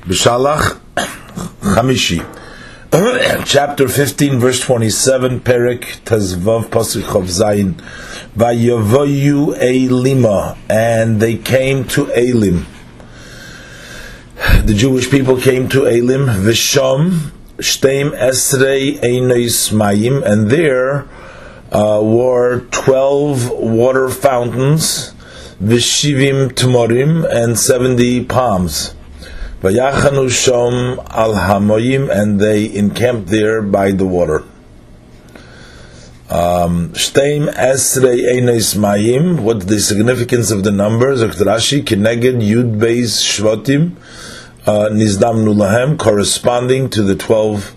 Bishalach Chamishi. Chapter 15, verse 27, Perik Tazvav Pasuk Chav Zayin. Vayavoyu Elima, and they came to Elim. The Jewish people came to Elim, Visham, Shteim Esrei Einois Mayim, and there uh, were 12 water fountains, Vishivim Tumorim, and 70 palms. Vayachanu Shom al Hamoyim, and they encamped there by the water. Shteim Esrei Eines Mayim. What's the significance of the numbers? Rashi Kineged Yud Beis Shvotim uh, Nizdam Nulahem, corresponding to the twelve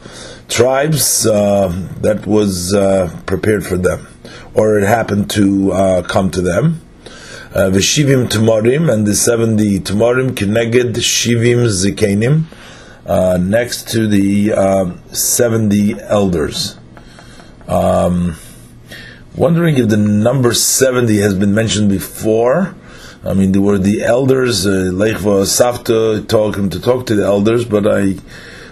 tribes uh, that was uh, prepared for them, or it happened to uh, come to them. Uh, V'shivim Tmorim and the seventy Tmorim Kineged Shivim Zikenim, uh, next to the um, seventy elders. Um, wondering if the number seventy has been mentioned before. I mean, there were the elders, uh, Safta told him to talk to the elders, but I.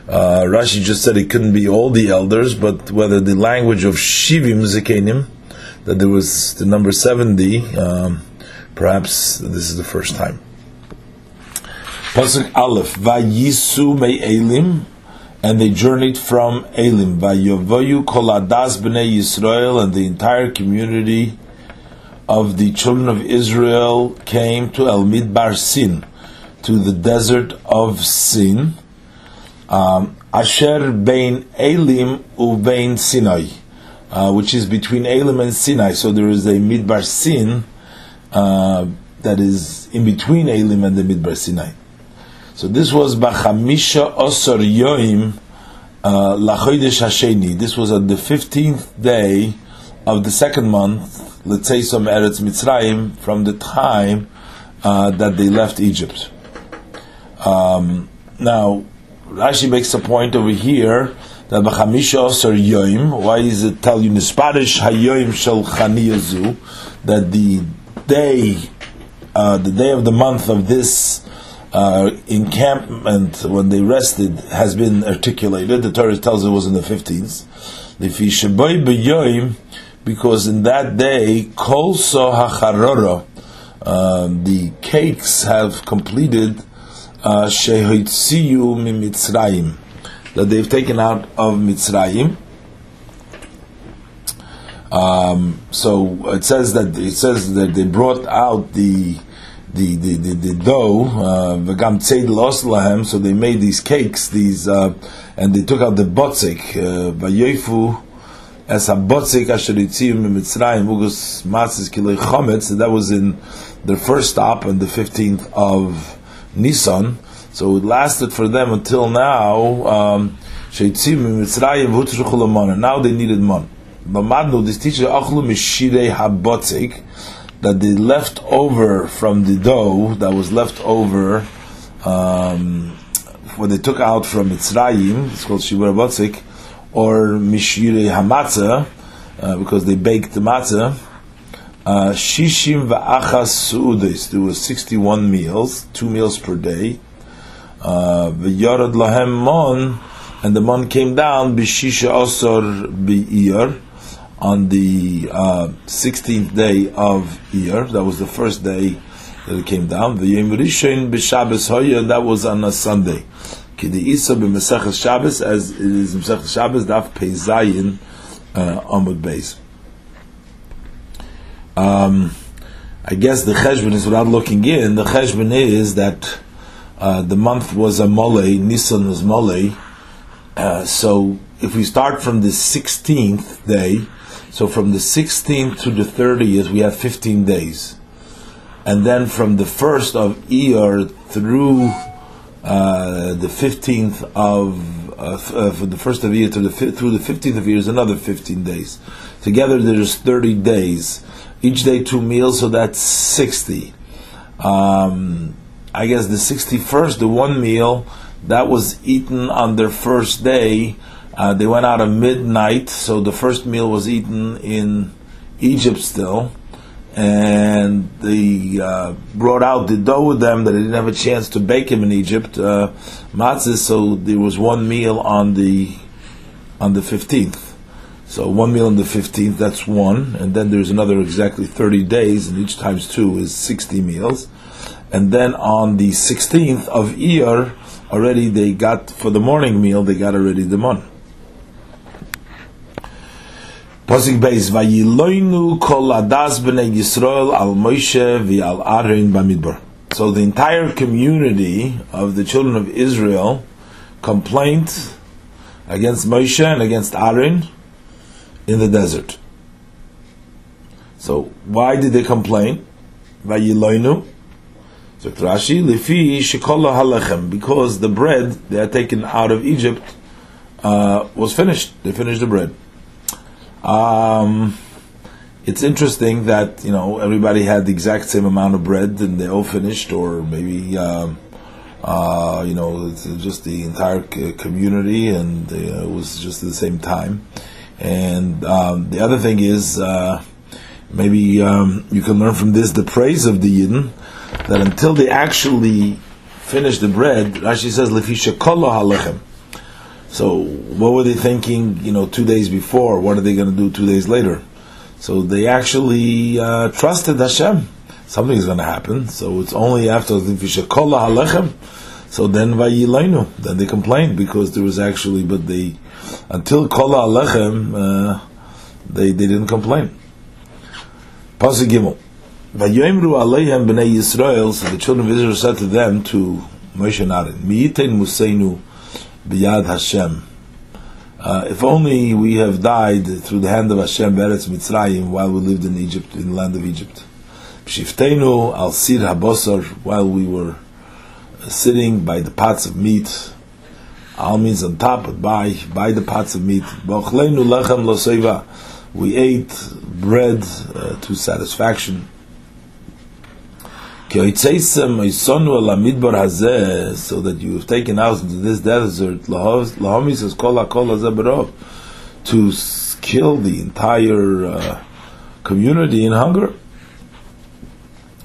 Uh, Rashi just said it couldn't be all the elders, but whether the language of Shivim Zikenim, that there was the number 70, um, Perhaps this is the first time. Pasuk Aleph, Vayisu Elim, and they journeyed from Elim. Vayovoyu koladas b'nei Yisrael, and the entire community of the children of Israel came to El Midbar Sin, to the desert of Sin. Um, Asher bein Elim uvein Sinai, uh, which is between Elim and Sinai. So there is a Midbar Sin uh, that is in between Elim and the Midbar Sinai. So this was Bachamisha Osor Yoim uh, Lachodesh Hasheni. This was on the fifteenth day of the second month. Let's say some Eretz Mitzrayim from the time uh, that they left Egypt. Um, now, Rashi makes a point over here that Bachamisha Osor Yoim. Why is it tell you Nisparish Hayoim Shel Chaniyazu that the day, uh, the day of the month of this uh, encampment when they rested has been articulated. The Torah tells it was in the 15th. Because in that day, kol so hacharora, um, the cakes have completed uh, shehitziyu mimitzrayim, that they've taken out of Mitzrayim. Um, so it says that it says that they brought out the the the, the, the dough uh, v'gam tzeid los lahem. So they made these cakes, these uh, and they took out the botzik uh, vayofu as a botzik asher yitzim mitzrayim ugus matzis kilei chometz. That was in their first stop on the fifteenth of Nisan. So it lasted for them until now. Um, now they needed money. Bamadnu, this teacher achlu mishirei habotzik, that the left over from the dough that was left over um, when they took out from Mitzrayim, it's called shivur botzik, or mishirei hamatzah, uh, because they baked the matzah. Uh, shishim va'achas suudes. There were sixty-one meals, two meals per day. Uh, v'yarad lahem mon, and the mon came down b'shisha osor bi'iyar on the uh, 16th day of Iyar. That was the first day that it came down. The Yom Rishon b'Shabbos Hoya, that was on a Sunday. Kidi Isa b'Mesechus Shabbos, as it is Mesechus Shabbos, Daf Pei Zayin uh, Amud Beis. Um, I guess the cheshbon is without looking in. The cheshbon is that uh, the month was a mole, Nisan was mole. Uh, so if we start from the 16th day, so from the 16th to the 30th, we have 15 days. And then from the 1st of Iyar through uh, the 15th of, uh, uh, from the 1st of Iyar to the, through the 15th of Iyar is another 15 days. Together there's 30 days. Each day two meals, so that's 60. Um, I guess the 61st, the one meal, that was eaten on their first day uh, they went out at midnight, so the first meal was eaten in Egypt still, and they uh, brought out the dough with them that they didn't have a chance to bake him in Egypt, uh, matzah. So there was one meal on the on the fifteenth. So one meal on the fifteenth, that's one, and then there's another exactly thirty days, and each times two is sixty meals, and then on the sixteenth of Iyar, already they got for the morning meal, they got already the mon. Pasik Beis Vayiloinu kol adas b'nei Yisrael al Moshe v'al. So the entire community of the children of Israel complained against Moshe and against Aaron in the desert. So why did they complain? Vayiloinu. So Rashi lifi shikola halechem because the bread they had taken out of Egypt uh, was finished. They finished the bread. Um, it's interesting that you know everybody had the exact same amount of bread and they all finished, or maybe um, uh, you know it's just the entire community and uh, it was just at the same time. And um, the other thing is uh, maybe um, you can learn from this the praise of the Yidden that until they actually finish the bread, Rashi says lefisha kolo halechem so what were they thinking? You know, two days before. What are they going to do two days later? So they actually uh, trusted Hashem. Something is going to happen. So it's only after the Vishakola Halechem. So then Vayilainu. Then they complained because there was actually, but they until Kola uh, they they didn't complain. Pasuk Gimel. Vayoimru Aleihem b'nei Yisrael. So the children of Israel said to them to Moshe and Aaron, Miitein Museinu biyad Hashem. Uh, if only we have died through the hand of Hashem Beretz Mitzrayim while we lived in Egypt, in the land of Egypt. Shiftenu al sir habosar while we were sitting by the pots of meat. Al means on top, but by by the pots of meat. lechem lo We ate bread uh, to satisfaction so that you have taken out into this desert to kill the entire uh, community in hunger.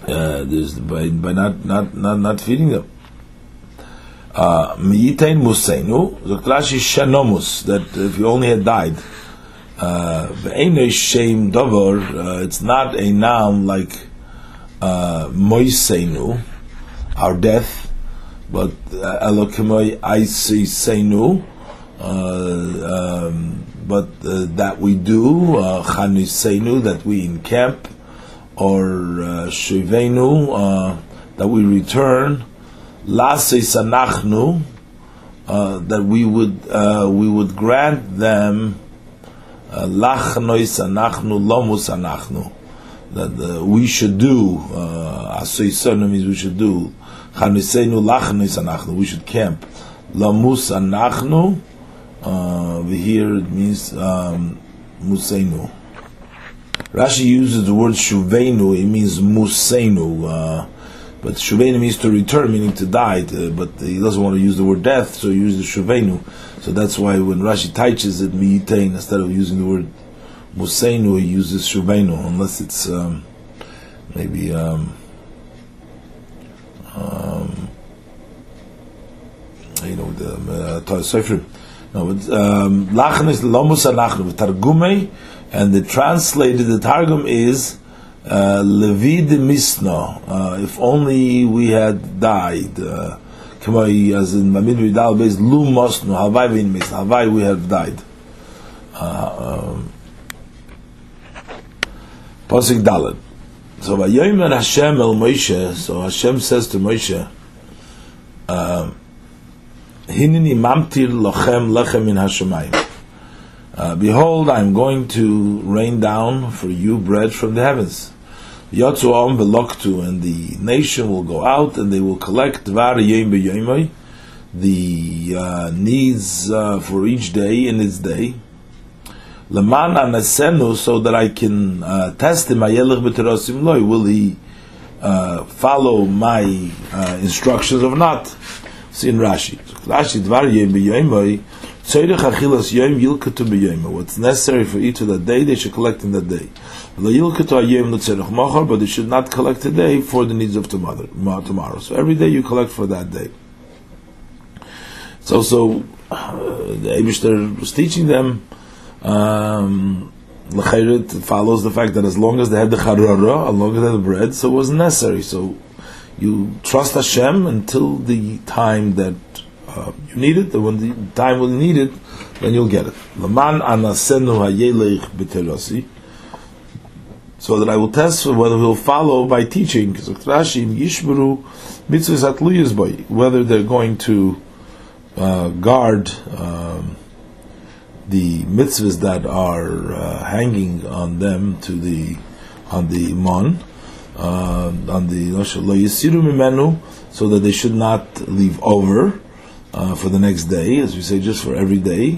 Uh, by, by not, not, not, not feeding them. Miyitain Museinu, Zoklashi Shenomus, that if you only had died, uh, uh, it's not a noun like uh, Moiseinu, our death, but uh, Elokimoi Aisisenu, uh, um, but uh, that we do, uh, Chanisenu, that we encamp, or uh, Shivenu, uh, that we return, Lase Sanachnu, uh, that we would uh, we would grant them lachnoi sanachnu lomus sanachnu that uh, we should do. Uh, Asay means we should do. Lachnis anachnu. We should camp. Lamus anachnu. Uh, here it means um, musenu. Rashi uses the word shuvenu. It means musenu. Uh, but shuvenu means to return, meaning to die. To, but he doesn't want to use the word death, so he uses shuvenu. So that's why when Rashi teaches it miyitain instead of using the word Museinu uses Shubenu, unless it's um, maybe um, um, you know the uh, Seifrim. No, but um, is Lomus Anachnu Targumei, and the translated the Targum is uh, de Misno. Uh, if only we had died. Uh, as in Mamid Ridal Beis Lu Mosnu Havai Vin Misno Havai we have died. Uh, um, Pasuk Dalet. So Vayomer Hashem el Moshe. So Hashem says to Moshe, uh, Hinini mamtir lochem lechem in Hashemayim. Uh, behold, I am going to rain down for you bread from the heavens. Yotzuam veloktu, and the nation will go out and they will collect dvar the uh, needs uh, for each day in its day. Lemana Nasenu, so that I can uh, test him. Ayelech b'terosim loy. Will he uh, follow my uh, instructions or not? See in Rashi. Rashi dvar What's necessary for each of that day, they should collect in that day. But they should not collect today for the needs of tomorrow. Tomorrow. So every day you collect for that day. It's also uh, the Abishter was teaching them. Um, it follows the fact that as long as they had the charara, as long as they had the bread, so it wasn't necessary. So you trust Hashem until the time that uh, you need it, and when the time will need it, then you'll get it. So that I will test whether we'll follow by teaching, whether they're going to uh, guard um, the mitzvahs that are uh, hanging on them to the on the mon, uh, on the yisiru mimenu, so that they should not leave over uh, for the next day, as we say, just for every day.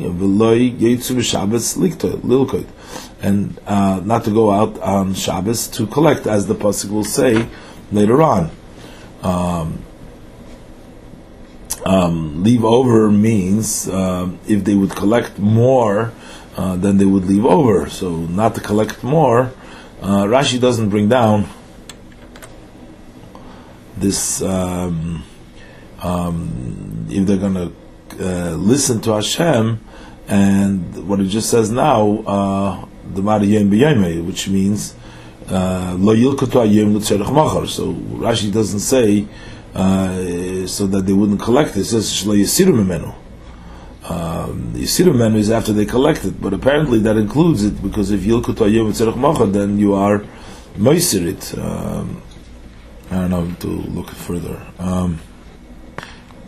And uh, not to go out on Shabbos to collect, as the pasuk will say later on. Um, um, leave over means uh, if they would collect more, uh, then they would leave over. So not to collect more. Uh, Rashi doesn't bring down this. Um, um, if they're going to uh, listen to Hashem, and what it just says now, uh, the b'yayme, which means uh, lo So Rashi doesn't say uh, so that they wouldn't collect it. It says shlo yisiru mimenu. Um, yisiru is after they collect it, but apparently that includes it because if yilkutu ayim l'tzerich machar, then you are moisir it. Um, I don't know to look further. Um,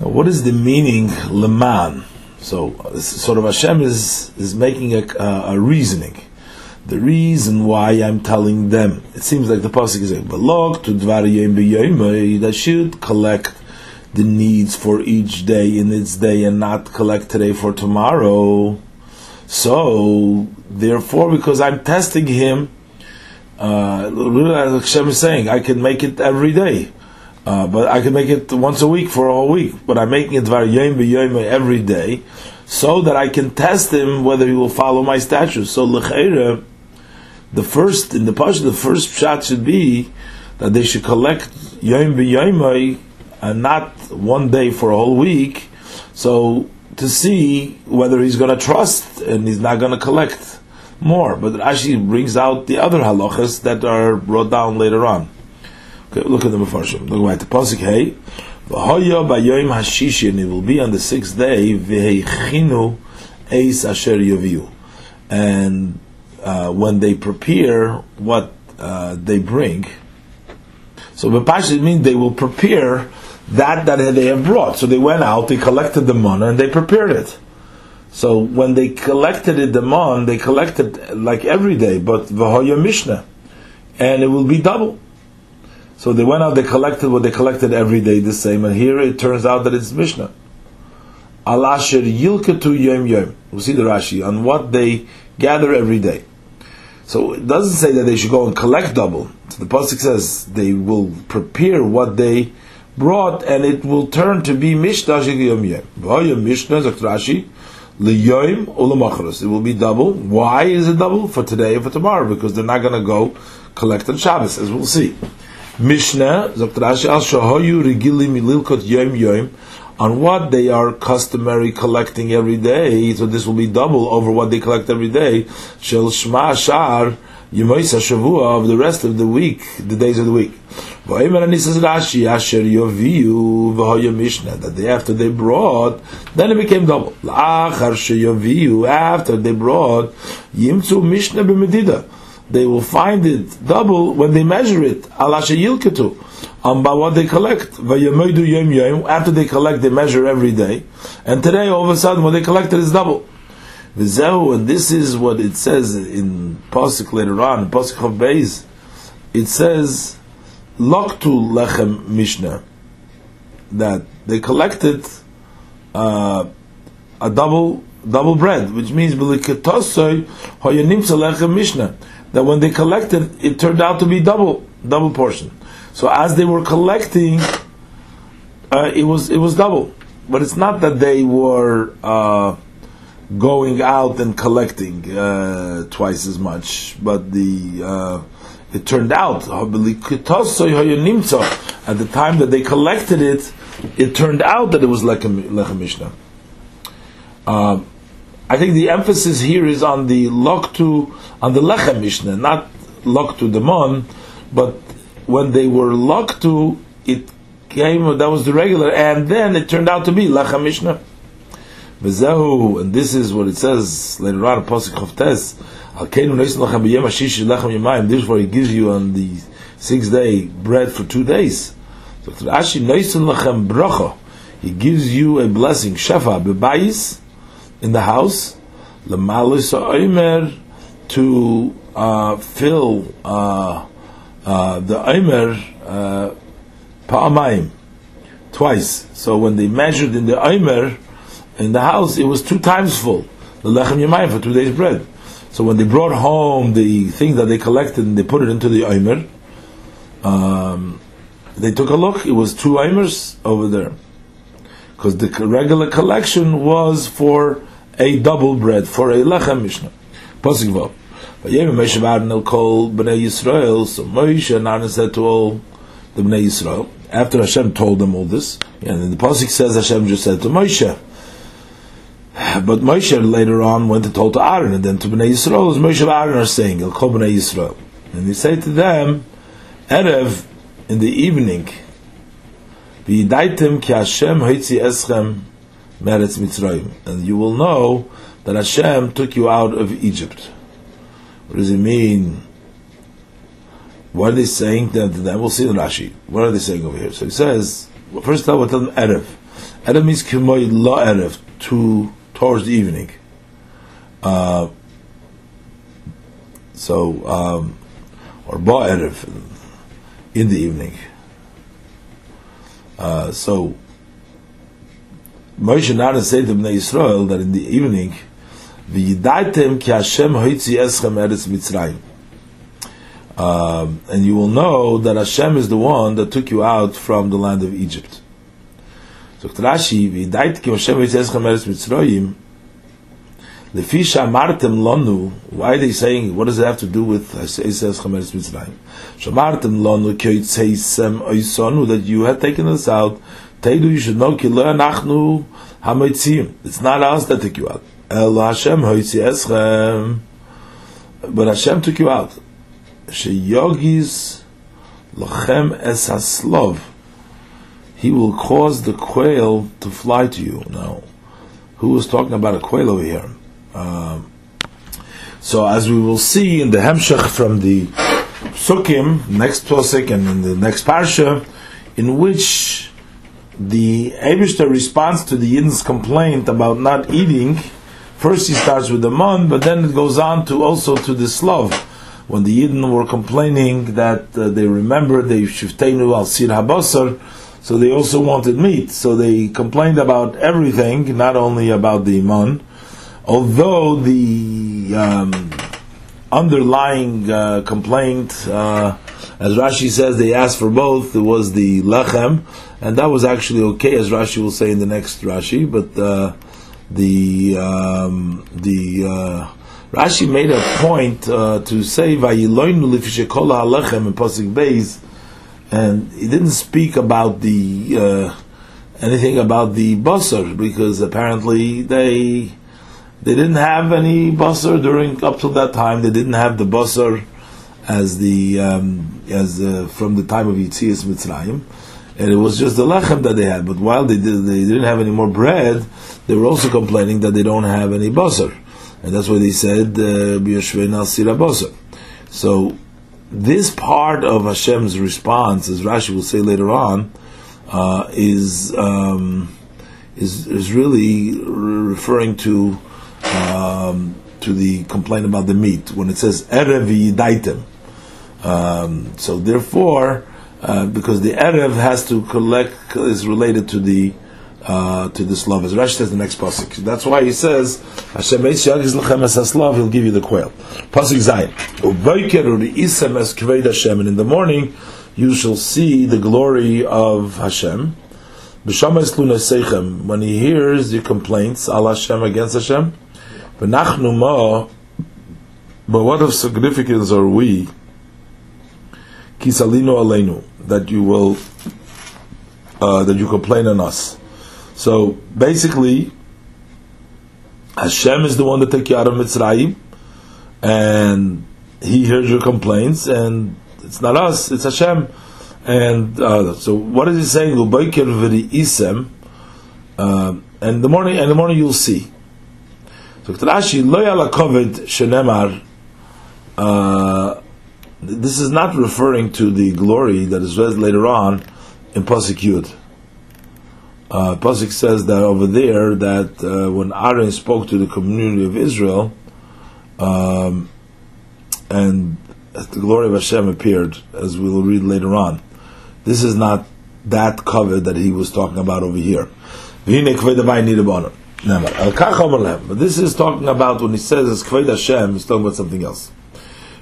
now, what is the meaning leman? So, sort of Hashem is is making a, a, a, reasoning. The reason why I'm telling them, it seems like the pasuk is saying, "Balog to dvar that should collect the needs for each day in its day and not collect today for tomorrow." So, therefore, because I'm testing him, uh, Hashem is saying, I can make it every day. Uh, but I can make it once a week for a whole week. But I'm making it yom every day, so that I can test him whether he will follow my statutes. So the first in the pasuk, the first shot should be that they should collect yom b'yom and not one day for a whole week. So to see whether he's going to trust and he's not going to collect more. But actually brings out the other halachas that are brought down later on. Okay, look at the Mefarshim. Look at the Pasuk Hey. V'hoya b'yoyim hashishi, and it will be on the sixth day, v'heichinu eis asher yaviu. And uh, when they prepare what uh, they bring, so B'pashit means they will prepare that that they have brought. So they went out, they collected the money, and they prepared it. So when they collected it, the mon, they collected like every day, but v'hoya mishnah, and it will be double. So they went out, they collected what they collected every day the same, and here it turns out that it's Mishnah. Alasher yilketu yom yom. We'll see the Rashi on what they gather every day. So it doesn't say that they should go and collect double. So the pasuk says they will prepare what they brought, and it will turn to be Mishnah yom. It will be double. Why is it double? For today and for tomorrow, because they're not going to go collect on Shabbos, as we'll see. Mishnah, Rashi, al shahoyu regili mililkot yom yom, on what they are customary collecting every day, so this will be double over what they collect every day, shel shma shar, Yemoisa Shavua of the rest of the week, the days of the week. That the after they brought, then it became double. After they brought, Yimtzu Mishnah b'medida they will find it double when they measure it. Alasha yilketu. Um, by what they collect. After they collect, they measure every day. And today, all of a sudden, what they collected is double. and this is what it says in Pasuk later on, Pasuk of Beis. It says, Loktu lechem mishnah. That they collected uh, a double double bread, which means that when they collected, it turned out to be double, double portion. So as they were collecting, uh, it was it was double. But it's not that they were uh, going out and collecting uh, twice as much, but the uh, it turned out at the time that they collected it, it turned out that it was lechem, mishnah. Uh, I think the emphasis here is on the loktu on the lechem mishnah, not loktu demon, but when they were loktu, it came that was the regular, and then it turned out to be lechem mishnah. V'zehu, and this is what it says later on, Pasuk Chavtes, Al-Keinu Neisen Lachem B'yem Hashish Lechem Yemayim, therefore he gives you on the sixth day bread for two days. So Rashi Neisen Lachem Bracha, he gives you a blessing, Shefa, B'bayis, in the house, L'malus Omer, to uh, fill uh, uh, the Omer uh, twice. So when they measured in the Omer, in the house, it was two times full. The lechem yamayim for two days bread. So when they brought home the thing that they collected and they put it into the omer, um, they took a look. It was two omers over there, because the regular collection was for a double bread for a lechem mishnah. Pasuk vav. Vayem Moshe V'Aaron called Bnei Yisrael. So Moshe and Aaron said to all the Bnei Yisrael after Hashem told them all this, and then the pasuk says Hashem just said to Moshe. But Moshe later on went and told to Aaron, and then to Bnei Yisrael, as Moshe and Aaron are saying, El Kol Bnei Yisrael. And he said to them, Erev, in the evening, V'yidaitem ki Hashem hoitzi eschem meretz Mitzrayim. And you will know that Hashem took you out of Egypt. What does it mean? What are they saying? Then, then we'll see the Rashi. What are they saying over here? So he says, well, first of all, we'll tell them Erev. Erev means kimoy la Erev, to towards the evening. Uh, so, um, or ba'erev, in the evening. Uh, so, Moshe Nara said to Bnei Yisrael that in the evening, V'yidaitem ki Hashem hoitzi eschem eretz Mitzrayim. Um, and you will know that Hashem is the one that took you out from the land of Egypt. So Rashi, v'idait ki Hashem v'yitzes chameres mitzroyim, lefi shamartem lonu, why are they saying, what does it have to do with Yitzes chameres mitzrayim? Shamartem lonu ki yitzesem oisonu, that you had taken us out, teidu, you should know ki lo anachnu hamoitzim. It's not us that took you out. El Hashem hoitzi eschem. But Hashem took you out. She yogis lochem es haslov he will cause the quail to fly to you. Now, who was talking about a quail over here? Um, so, as we will see in the Hemshech from the Sukkim, next Tosik, and in the next Parsha, in which the Abishter responds to the Yidden's complaint about not eating. First, he starts with the man, but then it goes on to also to the Slav. When the Yidden were complaining that uh, they remember they shiftenu al sir habasar, so they also wanted meat. So they complained about everything, not only about the iman. Although the um, underlying uh, complaint, uh, as Rashi says, they asked for both. It was the lechem, and that was actually okay, as Rashi will say in the next Rashi. But uh, the um, the uh, Rashi made a point uh, to say vayiloinu lifishekola alechem in pasuk beis and he didn't speak about the uh, anything about the basar because apparently they they didn't have any basar during up till that time. They didn't have the basar as the um, as uh, from the time of Yitzias Mitzrayim, and it was just the lechem that they had. But while they did, they didn't have any more bread, they were also complaining that they don't have any basar, and that's why they said biyashvein sira basar. So this part of Hashem's response, as Rashi will say later on, uh, is, um, is is really referring to um, to the complaint about the meat when it says erev yidaitem. Um, so therefore, uh, because the erev has to collect is related to the uh, to this love. As Rashi says the next pasuk. That's why he says, "Hashem Yagis lechem es love." He'll give you the quail. Pasuk Zayin. Ubayker isem es kved Hashem, and in the morning you shall see the glory of Hashem. B'shamas seichem. When he hears your complaints, al Hashem against Hashem, but what of significance are we? Kisalino aleinu, that you will, uh, that you complain on us. So basically, Hashem is the one that took you out of Mitzrayim, and He hears your complaints, and it's not us, it's Hashem. And uh, so, what is He saying? uh, and the morning, and the morning you'll see. So Rashi lo yalakovid shenemar. This is not referring to the glory that is read later on in Pasuk Yud. Uh, Pasuk says that over there that uh, when Aaron spoke to the community of Israel, um, and the glory of Hashem appeared, as we will read later on. This is not that covet that he was talking about over here. But this is talking about when he says it's Kved Hashem, he's talking about something else.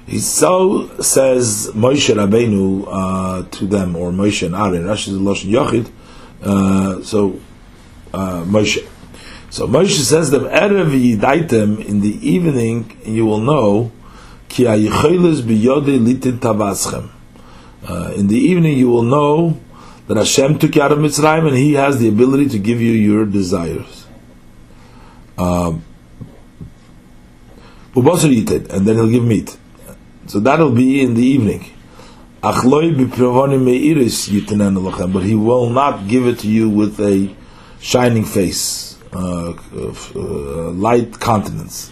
He so says Moshe Rabbeinu uh, to them, or Moshe and Aaron. Rashi is Loshen Yochid. Uh, so uh, Moshe. So Moshe says them Erev Yidaitem in the evening, you will know Ki biyode litin tavaschem. Uh, in the evening, you will know that Hashem took you out of Mitzrayim, and He has the ability to give you your desires. Um, and then he'll give meat. So that'll be in the evening. But he will not give it to you with a shining face, uh, uh, light countenance.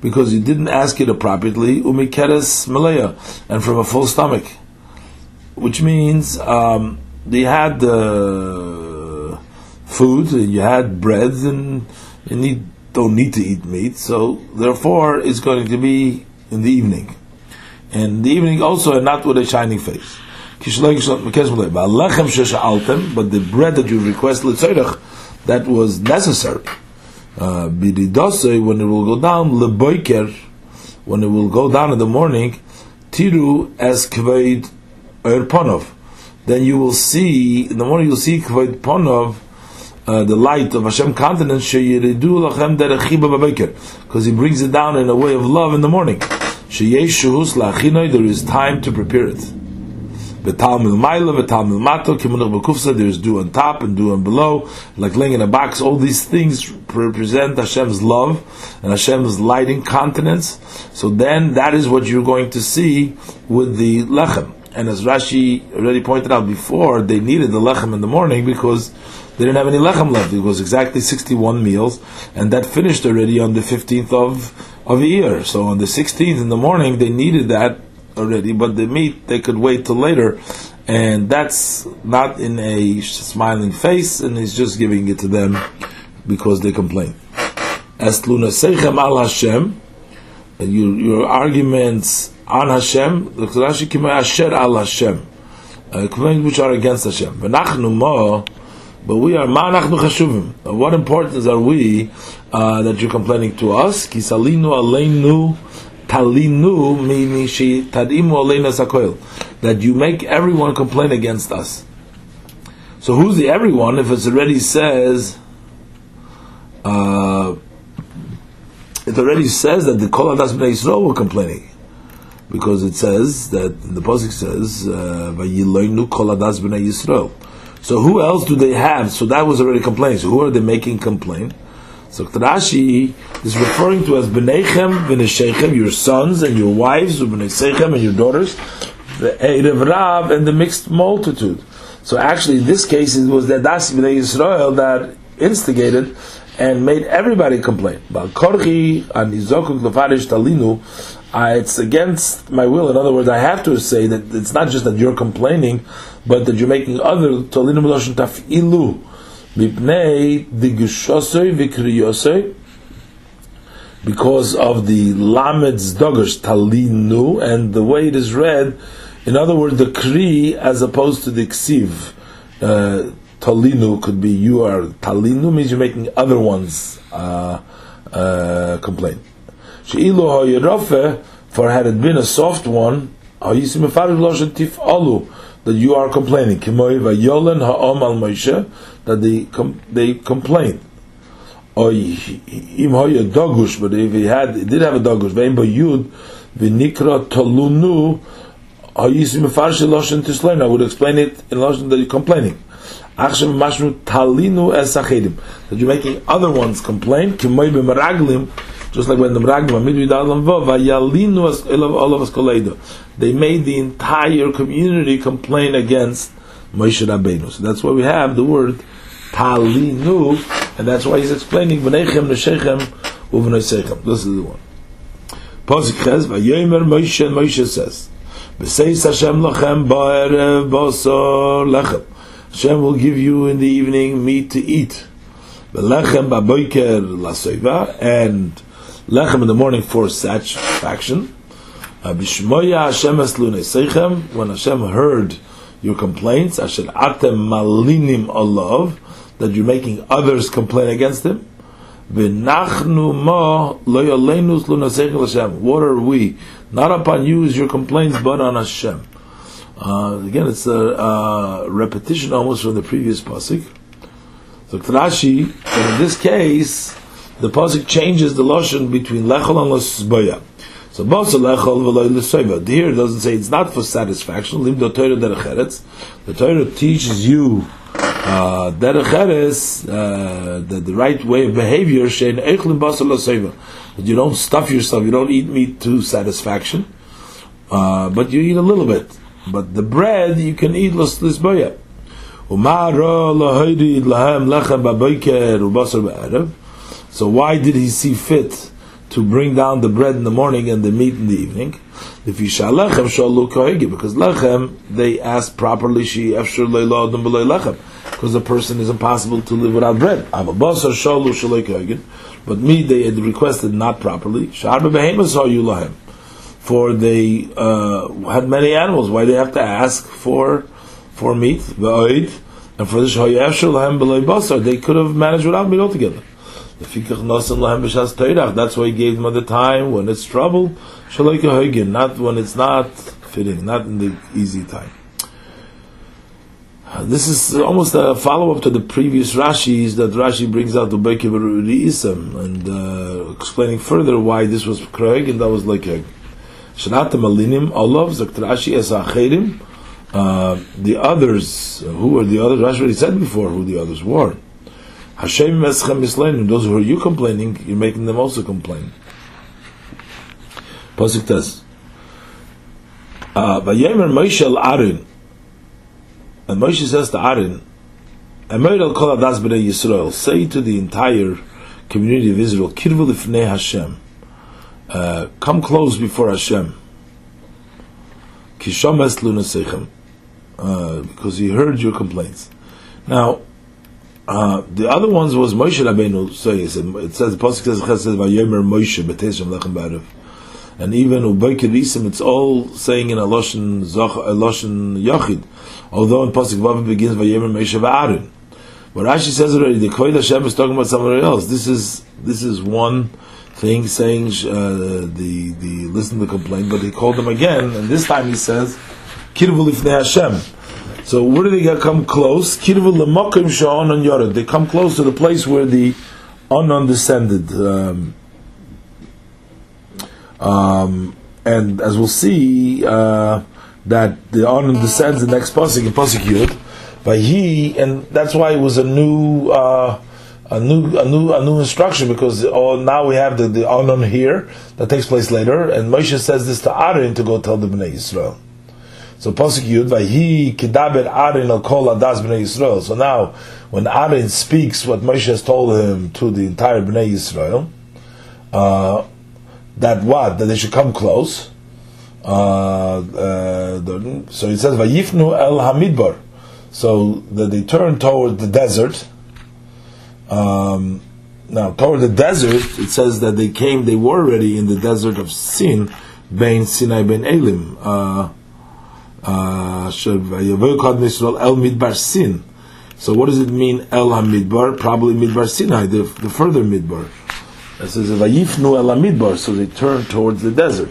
Because you didn't ask it appropriately, and from a full stomach. Which means um, they had the food, you had bread, and you need, don't need to eat meat, so therefore it's going to be in the evening. And the evening also, and not with a shining face. But the bread that you request that was necessary. Uh, when it will go down, leboiker, when it will go down in the morning, tiru as kveid er Then you will see, in the morning you'll see kveid ponov, uh, the light of Hashem countenance, because He brings it down in a way of love in the morning. There is time to prepare it. There is dew on top and dew on below, like laying in a box. All these things represent Hashem's love and Hashem's lighting countenance. So then, that is what you're going to see with the lechem. And as Rashi already pointed out before, they needed the lechem in the morning because they didn't have any lechem left. It was exactly 61 meals, and that finished already on the 15th of, of Iyar. So on the 16th in the morning, they needed that already, but the meat, they could wait till later. And that's not in a smiling face, and he's just giving it to them because they complain. As Seichem al Hashem, your, your arguments on Hashem, the Rashi Asher al Hashem, uh, which are against Hashem. V'nachnu but we are ma'anachnu chashuvim. What importance are we uh, that you're complaining to us? Kisalinu aleinu talinu meaning she tadimu aleinu sakoil. That you make everyone complain against us. So who's the everyone if it already says uh, it already says that the Kol Adas Bnei Yisrael were complaining. Because it says that the Pasuk says, uh, Vayiloinu Kol Adas Bnei Yisrael. So who else do they have? So that was already complaint. So who are they making complaint? So Rashi is referring to as B'neichem v'neshechem, your sons and your wives, B'neisechem and your daughters, the Erev Rav and the mixed multitude. So actually, in this case, it was the Das B'nei Yisrael that instigated and made everybody complain. Talinu, uh, it's against my will. In other words, I have to say that it's not just that you're complaining, but that you're making other Talinu Meloshin Tafilu Mipnei Digushosoi Vikriyosoi because of the Lamed's Dogash Talinu and the way it is read. In other words, the Kri as opposed to the Ksiv. Uh, talinu could be you are talinu means you're making other ones uh, uh, complain. She'ilu for had it been a soft one, that you are complaining. That they com- they complain. or im hoya dogush, but if he had, he did have a dogush, vein by yud, v'nikra tolunu, hayisim mefarshi loshen tislein, I would explain it in loshen that you're complaining. Achshav mashmu talinu es achedim, that you're making other ones complain, kimoy b'meraglim, just like when the Meraglim, Midri Dalam Vav, Vayalinu all of us. They made the entire community complain against Moshe Rabbeinu. So that's why we have the word talinu, and that's why he's explaining v'nechem neshechem uv'nesechem. This is the one. Posik says, v'yomer Moshe, and Moshe says, v'seis Hashem lachem ba'erev b'asor lechem. Hashem will give you in the evening meat to eat. V'lechem ba'boiker lasoiva, and lechem in the morning for satisfaction. Bishmoya Hashem es when Hashem heard your complaints, asher atem malinim alav, that you're making others complain against him. V'nachnu ma lo yolenus Hashem. What are we? Not upon you is your complaints, but on Hashem. Uh, again, it's a, a, repetition almost from the previous pasuk. So Rashi, in this case, the pasuk changes the lashon between lechol and losboya. So bosa lechol v'loy l'soiva. Here it doesn't say it's not for satisfaction. Lim do Torah derecheretz. The Torah teaches you uh, uh, that the right way of behavior shein echlin bosa l'soiva. That you don't stuff yourself. You don't eat meat to satisfaction, uh, but you eat a little bit. But the bread you can eat l'sboya. Umara lahoidi lahem lechem b'boiker u'basar b'erev. So why did he see fit to bring down the bread in the morning and the meat in the evening? Because lechem they ask properly she because a person is impossible to live without bread. But me they had requested not properly. For they uh, had many animals. Why they have to ask for for meat, and for this they could have managed without meat altogether. That's why he gave them at the time when it's trouble, not when it's not fitting, not in the easy time. This is almost a follow up to the previous Rashis that Rashi brings out the Bekiv Isam and uh, explaining further why this was Kroeg and that was like a Shanat Malinim Olav Zakt Rashi Es uh, The others, who were the others? Rashi already said before who the others were. Hashem meschem mislainim. Those who are you complaining, you're making them also complain. Pasuk says, "Vayemer Moshe al Arin," and Moshe says to Arin, "Emer al kol adas b'nei Yisrael." Say to the entire community of Israel, "Kirvu lifnei Hashem." Uh, come close before Hashem. Lunasechem, uh, because he heard your complaints. Now, uh, the other ones was Moshe Rabbeinu says it says the pasuk says says Vayomer Moshe B'Teshem Lechem Ba'arev, and even Ubaykidisim it's all saying in a loshen Zoch a loshen Yachid, although in pasuk Vav begins Vayomer Moshe Ba'Aaron. But Rashi says already the Koyed Hashem is talking about somebody else. This is this is one thing saying uh, the the listen to the complaint, but he called them again, and this time he says Kirvu Lifnei Hashem. So where do they come close? They come close to the place where the Anon descended. Um, um, and as we'll see, uh, that the Anon descends the next pasuk in pasuk Yud, by he, and that's why it was a new, uh, a new, a new, a new instruction because oh, now we have the the Anon here that takes place later, and Moshe says this to Aaron to go tell the Bnei Israel. So Pasuk Yud, Vayhi Kedaber Aaron al Kol Adas Bnei Yisrael. So now, when Aaron speaks what Moshe has told him to the entire Bnei Yisrael, uh, that what? That they should come close. Uh, uh, so it says Vayifnu El Hamidbar. So that they turn toward the desert. Um, now, toward the desert, it says that they came, they were already in the desert of Sin, Bain Sinai Ben Elim. Uh, uh, so what does it mean El HaMidbar? Probably Midbar Sinai, the, the further Midbar. It says Vayifnu El HaMidbar, so they turned towards the desert.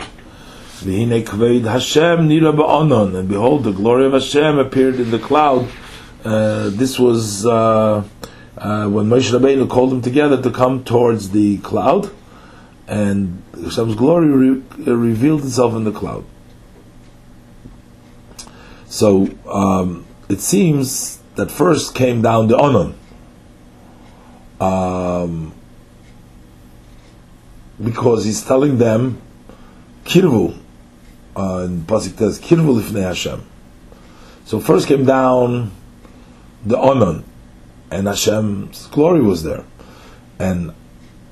Hashem and behold, the glory of Hashem appeared in the cloud. Uh, this was uh, uh, when Moshe Rabbeinu called them together to come towards the cloud, and Hashem's glory re- revealed itself in the cloud. So um, it seems that first came down the Onon. Um, because he's telling them, Kirvu, uh, in Pasik says, Kirvu lifnei Hashem. So first came down the Onon, and Hashem's glory was there. And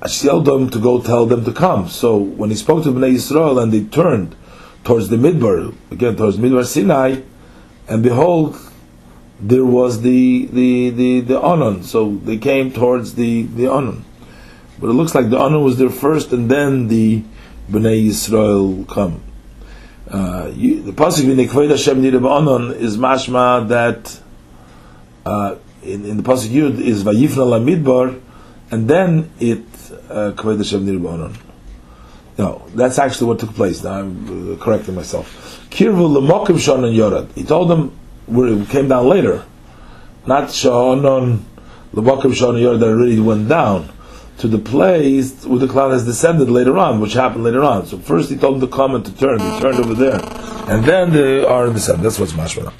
told them to go tell them to come. So when he spoke to Bnei Yisrael and they turned towards the Midbar, again towards Midbar Sinai, and behold, there was the the the the Onon. So they came towards the the Onon. But it looks like the Onon was there first, and then the Bnei Yisrael come. Uh, you, the pasuk in Nekved Hashem Onon is mashma that uh, in, in the pasuk Yud is Vayifna Lamidbar, and then it uh, Kved Hashem Nirab Onon. No, that's actually what took place. Now I'm uh, correcting myself. Kirvu Lemokim Shon and Yorad. He told them we came down later, not Shonon Lemokim Shon and Yorad that already went down to the place where the cloud has descended later on, which happened later on. So first he told them to come and to turn. They turned over there, and then they are descent. That's what's mashma.